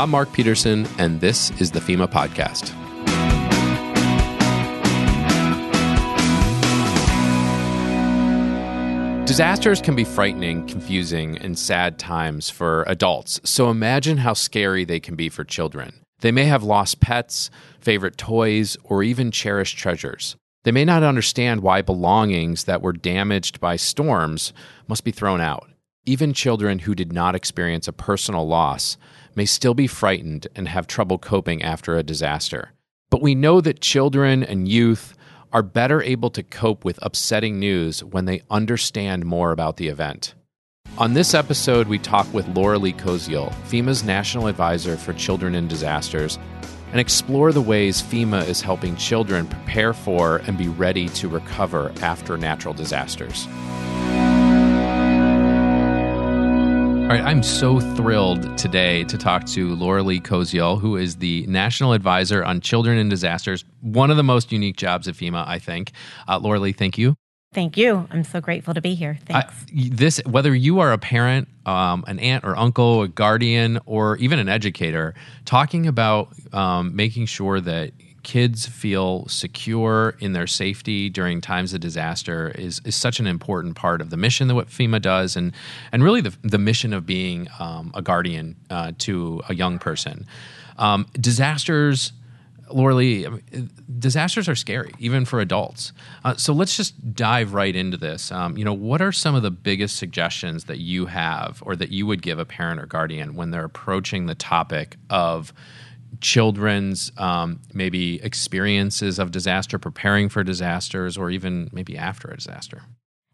I'm Mark Peterson, and this is the FEMA Podcast. Disasters can be frightening, confusing, and sad times for adults, so imagine how scary they can be for children. They may have lost pets, favorite toys, or even cherished treasures. They may not understand why belongings that were damaged by storms must be thrown out. Even children who did not experience a personal loss may still be frightened and have trouble coping after a disaster. But we know that children and youth are better able to cope with upsetting news when they understand more about the event. On this episode, we talk with Lauralee Koziol, FEMA's National Advisor for Children in Disasters, and explore the ways FEMA is helping children prepare for and be ready to recover after natural disasters. All right, I'm so thrilled today to talk to Lauralee Koziol, who is the National Advisor on Children in Disasters. One of the most unique jobs at FEMA, I think. Uh, Lauralee, thank you. Thank you. I'm so grateful to be here. Thanks. this, whether you are a parent, um, an aunt or uncle, a guardian, or even an educator, talking about um, making sure that kids feel secure in their safety during times of disaster is, is such an important part of the mission that what FEMA does and and really the, the mission of being um, a guardian uh, to a young person. Um, disasters Lauralee, disasters are scary, even for adults. Uh, so let's just dive right into this. Um, you know, what are some of the biggest suggestions that you have, or that you would give a parent or guardian when they're approaching the topic of children's um, maybe experiences of disaster, preparing for disasters, or even maybe after a disaster?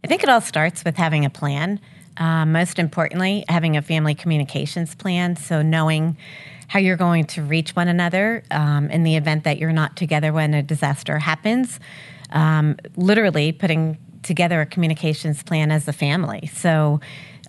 I think it all starts with having a plan. Uh, most importantly, having a family communications plan. So, knowing how you're going to reach one another um, in the event that you're not together when a disaster happens. Um, literally, putting together a communications plan as a family. So,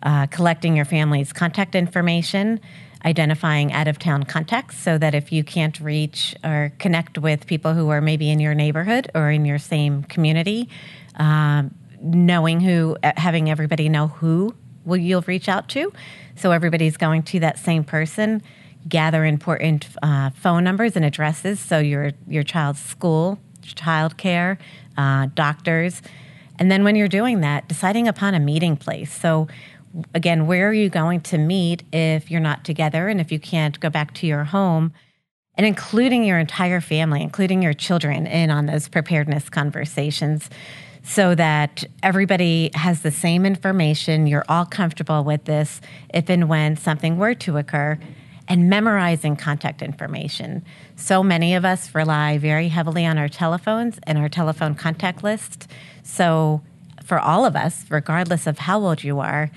uh, collecting your family's contact information, identifying out of town contacts so that if you can't reach or connect with people who are maybe in your neighborhood or in your same community, um, knowing who, uh, having everybody know who will you'll reach out to, so everybody's going to that same person. Gather important uh, phone numbers and addresses, so your your child's school, child care, uh, doctors, and then when you're doing that, deciding upon a meeting place. So again, where are you going to meet if you're not together and if you can't go back to your home? And including your entire family, including your children, in on those preparedness conversations so that everybody has the same information. You're all comfortable with this if and when something were to occur. And memorizing contact information. So many of us rely very heavily on our telephones and our telephone contact list. So, for all of us, regardless of how old you are,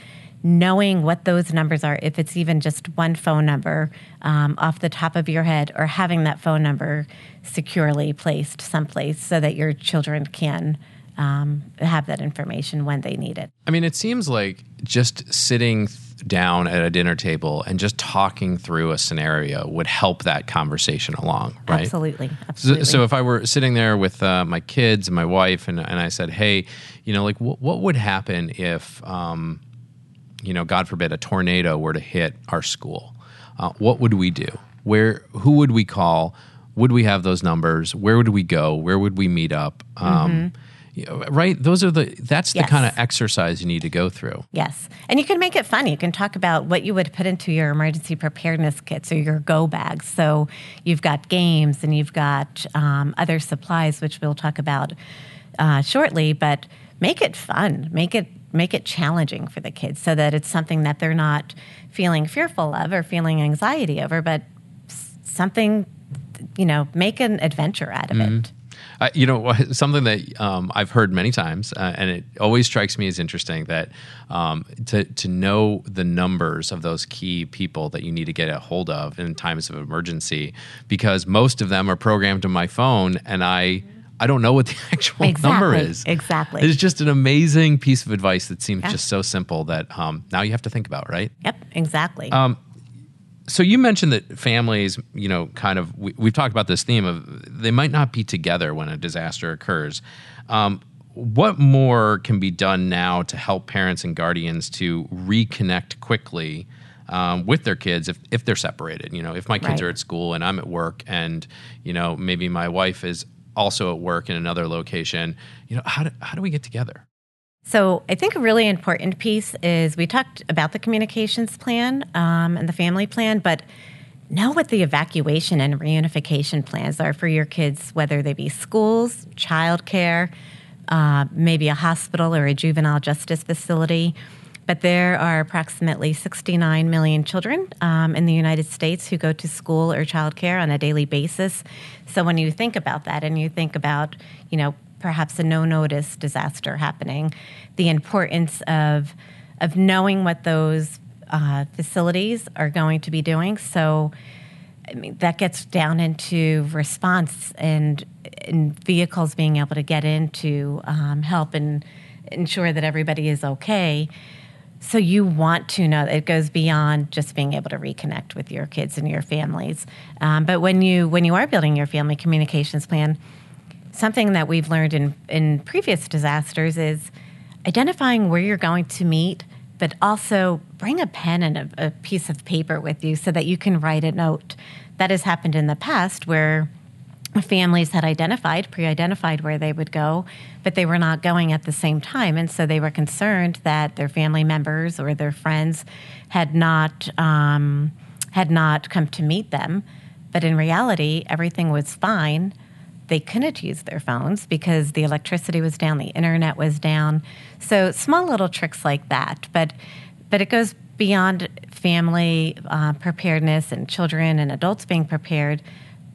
knowing what those numbers are, if it's even just one phone number um, off the top of your head, or having that phone number securely placed someplace so that your children can um, have that information when they need it. I mean, it seems like just sitting down at a dinner table and just talking through a scenario would help that conversation along, right? Absolutely. Absolutely. So, so if I were sitting there with uh, my kids and my wife, and, and I said, hey, you know, like, wh- what would happen if, um, you know, God forbid, a tornado were to hit our school, uh, what would we do? Where, who would we call? Would we have those numbers? Where would we go? Where would we meet up? Um, mm-hmm. Right, those are the. That's yes. the kind of exercise you need to go through. Yes, and you can make it fun. You can talk about what you would put into your emergency preparedness kits or your go bags. So you've got games and you've got um, other supplies, which we'll talk about uh, shortly. But make it fun. Make it make it challenging for the kids so that it's something that they're not feeling fearful of or feeling anxiety over, but something, you know, make an adventure out of mm-hmm. it. Uh, you know, something that um, I've heard many times, uh, and it always strikes me as interesting that um, to to know the numbers of those key people that you need to get a hold of in times of emergency, because most of them are programmed to my phone, and I. I don't know what the actual exactly, number is. Exactly. It's just an amazing piece of advice that seems yeah. just so simple that um, now you have to think about, right? Yep, exactly. Um, so you mentioned that families, you know, kind of we, have talked about this theme of they might not be together when a disaster occurs. Um, what more can be done now to help parents and guardians to reconnect quickly um, with their kids if, if they're separated. You know, if my kids Right. are at school and I'm at work, and you know maybe my wife is also at work in another location. You know, how do, how do we get together? So I think a really important piece is we talked about the communications plan um, and the family plan, but know what the evacuation and reunification plans are for your kids, whether they be schools, childcare, uh, maybe a hospital or a juvenile justice facility. But there are approximately 69 million children um, in the United States who go to school or childcare on a daily basis. So when you think about that and you think about, you know, perhaps a no-notice disaster happening, the importance of of knowing what those uh, facilities are going to be doing. So, I mean, that gets down into response and, and vehicles being able to get in to um, help and ensure that everybody is okay. So you want to know it goes beyond just being able to reconnect with your kids and your families. Um, but when you when you are building your family communications plan, something that we've learned in, in previous disasters is identifying where you're going to meet, but also bring a pen and a, a piece of paper with you so that you can write a note. That has happened in the past where families had identified, pre identified where they would go, but they were not going at the same time. And so they were concerned that their family members or their friends had not, um, had not come to meet them. But in reality, everything was fine they couldn't use their phones because the electricity was down, the internet was down. So small little tricks like that, but but it goes beyond family uh, preparedness and children and adults being prepared,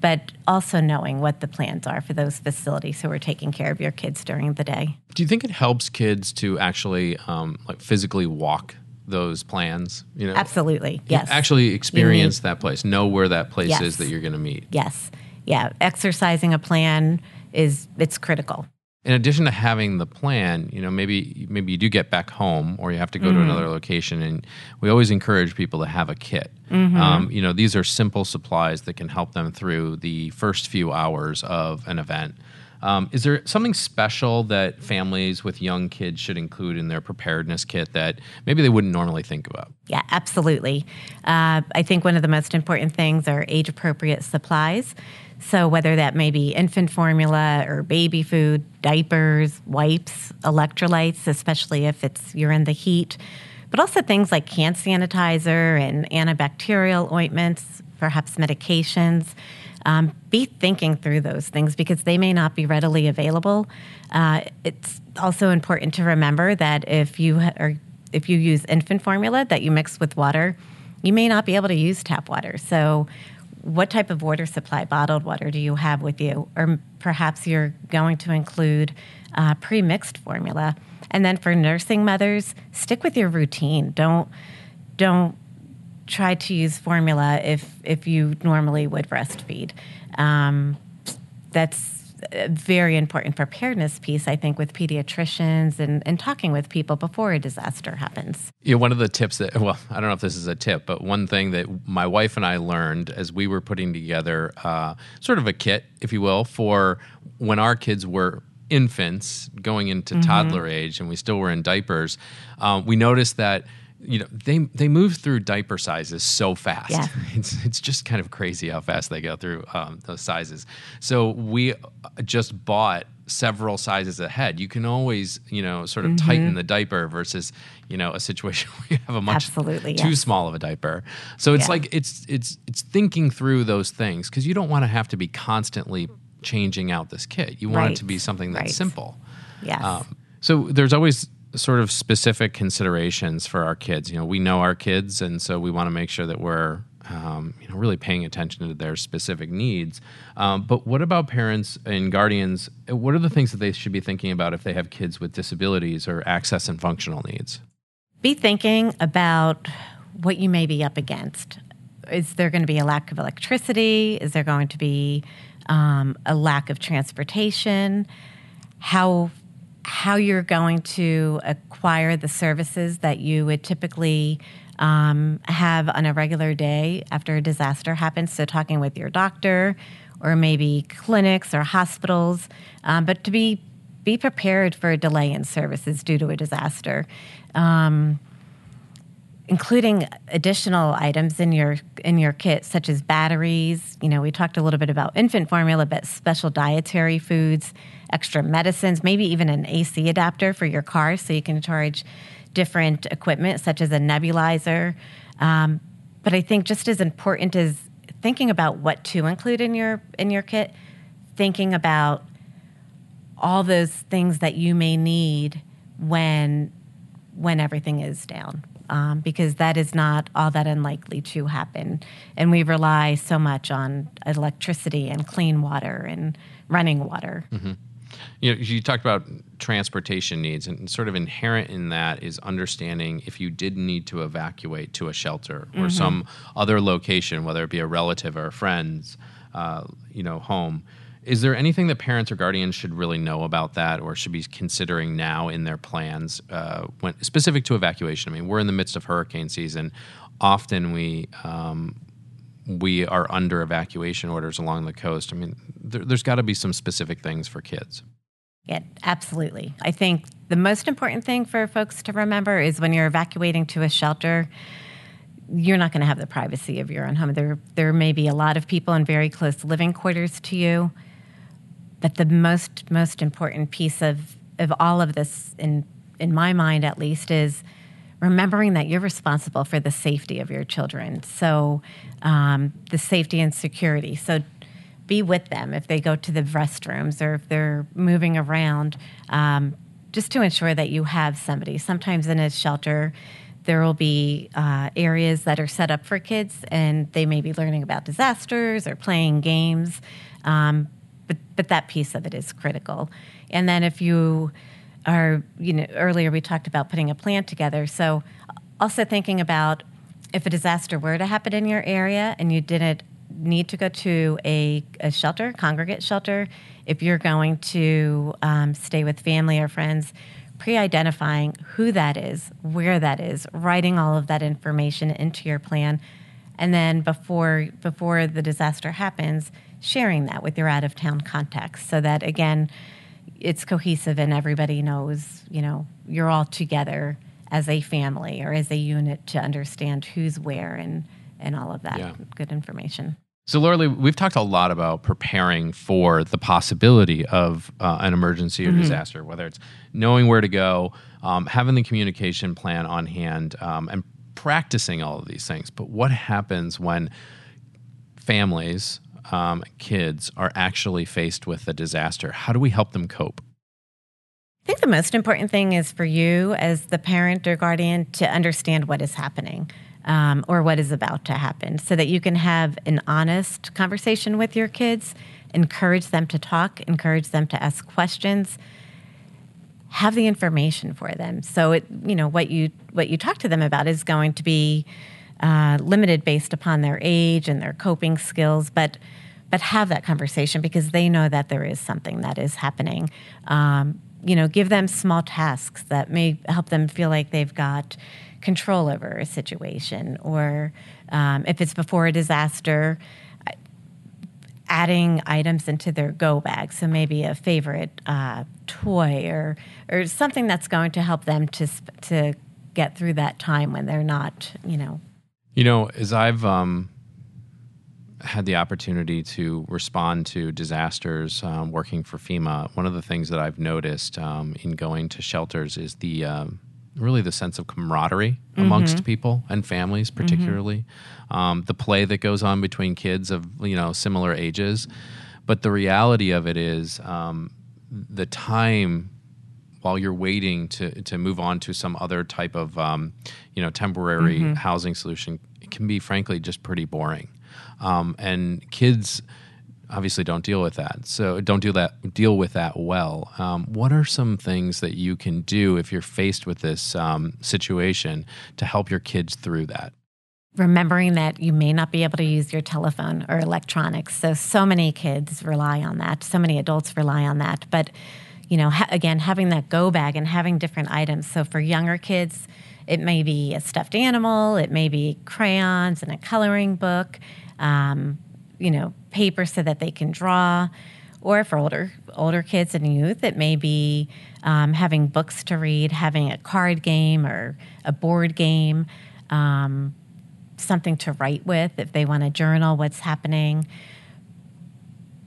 but also knowing what the plans are for those facilities who are taking care of your kids during the day. Do you think it helps kids to actually um, like physically walk those plans? You know, Absolutely, yes. actually experience that place, know where that place Yes. is that you're going to meet. yes, yeah. Exercising a plan is it's critical. In addition to having the plan, you know, maybe maybe you do get back home or you have to go to another location, and we always encourage people to have a kit. Um, you know, these are simple supplies that can help them through the first few hours of an event. Um, is there something special that families with young kids should include in their preparedness kit that maybe they wouldn't normally think about? Yeah, absolutely. Uh, I think one of the most important things are age appropriate supplies. So, whether that may be infant formula or baby food, diapers, wipes, electrolytes, especially if it's you're in the heat, but also things like hand sanitizer and antibacterial ointments, perhaps medications. Um, be thinking through those things because they may not be readily available. Uh, it's also important to remember that if you are if you use infant formula that you mix with water, you may not be able to use tap water. So, what type of water supply, bottled water, do you have with you? Or perhaps you're going to include uh, pre mixed formula. And then for nursing mothers, stick with your routine. Don't don't try to use formula if if you normally would breastfeed. Um, that's a very important preparedness piece, I think, with pediatricians and, and talking with people before a disaster happens. Yeah, one of the tips that, well, I don't know if this is a tip, but one thing that my wife and I learned as we were putting together uh, sort of a kit, if you will, for when our kids were infants going into toddler age and we still were in diapers, um, we noticed that. You know they they move through diaper sizes so fast. Yeah. It's it's just kind of crazy how fast they go through um, those sizes. So we uh, just bought several sizes ahead. You can always you know sort of tighten the diaper versus you know a situation where you have a much Absolutely, too yes. small of a diaper. So it's Yeah. like it's it's it's thinking through those things because you don't want to have to be constantly changing out this kit. You want it to be something that's right. simple. Yes. Um, so there's always sort of specific considerations for our kids. You know, we know our kids, and so we want to make sure that we're um, you know really paying attention to their specific needs. Um, but what about parents and guardians? What are the things that they should be thinking about if they have kids with disabilities or access and functional needs? be thinking about what you may be up against. Is there going to be a lack of electricity? Is there going to be um, a lack of transportation? How how you're going to acquire the services that you would typically um, have on a regular day after a disaster happens. So, talking with your doctor, or maybe clinics or hospitals, um, but to be be prepared for a delay in services due to a disaster. Um, including additional items in your in your kit such as batteries. You know we talked a little bit about infant formula but special dietary foods extra medicines maybe even an ac adapter for your car so you can charge different equipment such as a nebulizer. Um, but i think just as important as thinking about what to include in your in your kit thinking about all those things that you may need when when everything is down um, because that is not all that unlikely to happen. And we rely so much on electricity and clean water and running water. Mm-hmm. You know, you talked about transportation needs, and sort of inherent in that is understanding if you did need to evacuate to a shelter or mm-hmm. some other location, whether it be a relative or a friend's, uh, you know, home is there anything that parents or guardians should really know about that, or should be considering now in their plans, uh, when specific to evacuation? I mean, we're in the midst of hurricane season. Often we um, we are under evacuation orders along the coast. I mean, there, there's got to be some specific things for kids. Yeah, absolutely. I think the most important thing for folks to remember is when you're evacuating to a shelter, you're not going to have the privacy of your own home. There, there may be a lot of people in very close living quarters to you. But the most most important piece of of all of this, in in my mind at least, is remembering that you're responsible for the safety of your children. So um, the safety and security. So be with them if they go to the restrooms or if they're moving around, um, just to ensure that you have somebody. Sometimes in a shelter, there will be uh, areas that are set up for kids, and they may be learning about disasters or playing games. Um, but but that piece of it is critical. And then if you are, you know, earlier we talked about putting a plan together. So also thinking about if a disaster were to happen in your area and you didn't need to go to a, a shelter, congregate shelter, if you're going to um, stay with family or friends, pre-identifying who that is, where that is, writing all of that information into your plan, and then before before the disaster happens, sharing that with your out of town contacts so that again it's cohesive and everybody knows you know you're all together as a family or as a unit to understand who's where and and all of that yeah. good information so, Laura we've talked a lot about preparing for the possibility of uh, an emergency or mm-hmm. disaster, whether it's knowing where to go, um, having the communication plan on hand, um, and practicing all of these things. But what happens when families um, kids are actually faced with a disaster? How do we help them cope? I think the most important thing is for you as the parent or guardian to understand what is happening um, or what is about to happen so that you can have an honest conversation with your kids, encourage them to talk, encourage them to ask questions. Have the information for them. So it, you know, what you what you talk to them about is going to be uh, limited based upon their age and their coping skills, but but have that conversation because they know that there is something that is happening. Um, you know, give them small tasks that may help them feel like they've got control over a situation, or um, if it's before a disaster, adding items into their go bag. So maybe a favorite uh, toy or or something that's going to help them to to get through that time when they're not, you know, you know, as I've um, had the opportunity to respond to disasters um, working for FEMA, one of the things that I've noticed um, in going to shelters is the um, really the sense of camaraderie mm-hmm. amongst people and families, mm-hmm. particularly mm-hmm. the play that goes on between kids of you know similar ages. But the reality of it is um, the time while you're waiting to to move on to some other type of um, you know temporary mm-hmm. housing solution, it can be frankly just pretty boring. Um, and kids obviously don't deal with that. So don't deal that deal with that well. Um, what are some things that you can do if you're faced with this um, situation to help your kids through that? Remembering that you may not be able to use your telephone or electronics. So so many kids rely on that. So many adults rely on that, but you know, ha- again, having that go bag and having different items. So for younger kids, it may be a stuffed animal, it may be crayons and a coloring book, um, you know, paper so that they can draw. Or for older older kids and youth, it may be um, having books to read, having a card game or a board game. um, something to write with, if they want to journal what's happening.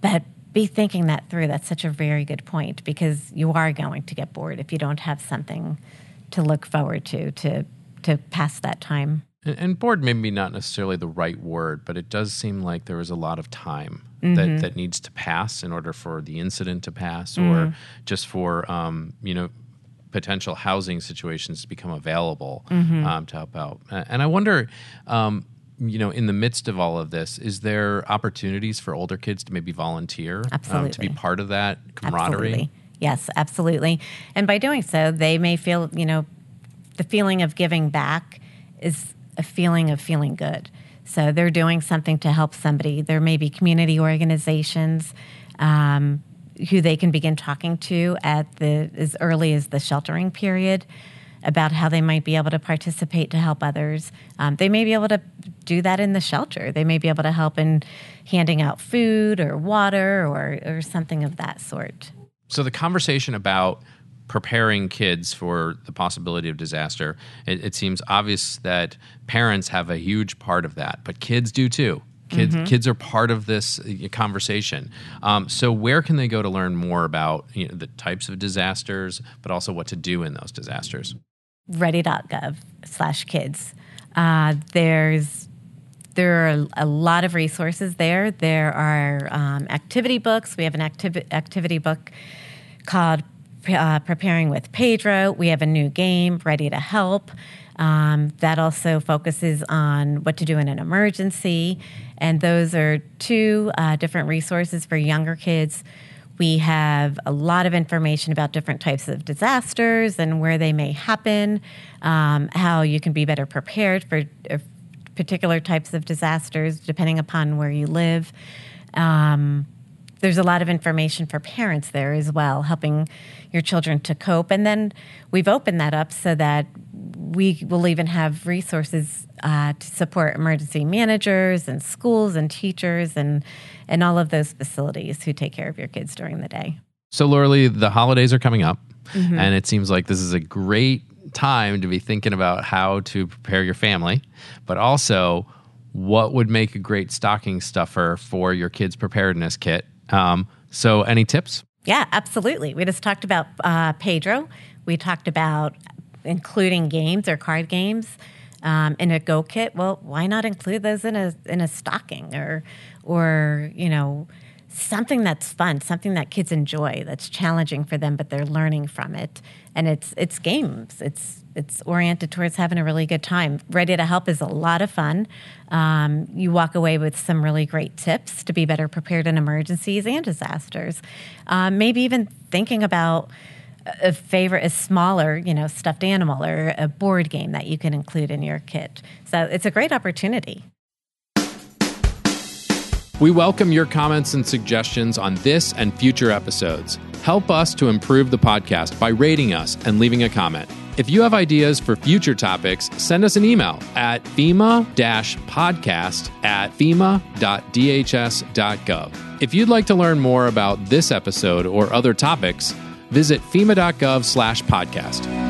But be thinking that through. That's such a very good point because you are going to get bored if you don't have something to look forward to to to pass that time. And, and bored maybe not necessarily the right word, but it does seem like there is a lot of time mm-hmm. that, that needs to pass in order for the incident to pass, mm-hmm. or just for um, you know potential housing situations to become available mm-hmm. um, to help out. And I wonder. Um, you know, in the midst of all of this, is there opportunities for older kids to maybe volunteer um, to be part of that camaraderie? Absolutely. Yes, absolutely. And by doing so, they may feel, you know, the feeling of giving back is a feeling of feeling good. So they're doing something to help somebody. There may be community organizations um, who they can begin talking to at the as early as the sheltering period about how they might be able to participate to help others. Um, they may be able to do that in the shelter. They may be able to help in handing out food or water or, or something of that sort. So the conversation about preparing kids for the possibility of disaster, it, it, seems obvious that parents have a huge part of that, but kids do too. Kids, mm-hmm. kids are part of this uh, conversation. Um, so, where can they go to learn more about you know, the types of disasters, but also what to do in those disasters? Ready.gov slash kids. Uh, there's there are a lot of resources there. There are um, activity books. We have an activ- activity book called uh, preparing with Pedro. We have a new game, Ready to Help. Um, that also focuses on what to do in an emergency. And those are two uh, different resources for younger kids. We have a lot of information about different types of disasters and where they may happen, um, how you can be better prepared for uh, particular types of disasters depending upon where you live. Um, there's a lot of information for parents there as well, helping your children to cope. And then we've opened that up so that we will even have resources uh, to support emergency managers and schools and teachers and and all of those facilities who take care of your kids during the day. So, Lauralee, the holidays are coming up, mm-hmm. and it seems like this is a great time to be thinking about how to prepare your family, but also what would make a great stocking stuffer for your kids' preparedness kit um, so, any tips? Yeah, absolutely. We just talked about uh, Pedro. We talked about including games or card games um, in a Go kit. Well, why not include those in a in a stocking or or you know something that's fun, something that kids enjoy, that's challenging for them, but they're learning from it. And it's it's games. It's it's oriented towards having a really good time. Ready to Help is a lot of fun. Um, you walk away with some really great tips to be better prepared in emergencies and disasters. Um, maybe even thinking about a favorite, a smaller, you know, stuffed animal or a board game that you can include in your kit. So it's a great opportunity. We welcome your comments and suggestions on this and future episodes. Help us to improve the podcast by rating us and leaving a comment. If you have ideas for future topics, send us an email at FEMA podcast at FEMA.dhs.gov. If you'd like to learn more about this episode or other topics, visit FEMA.gov slash podcast.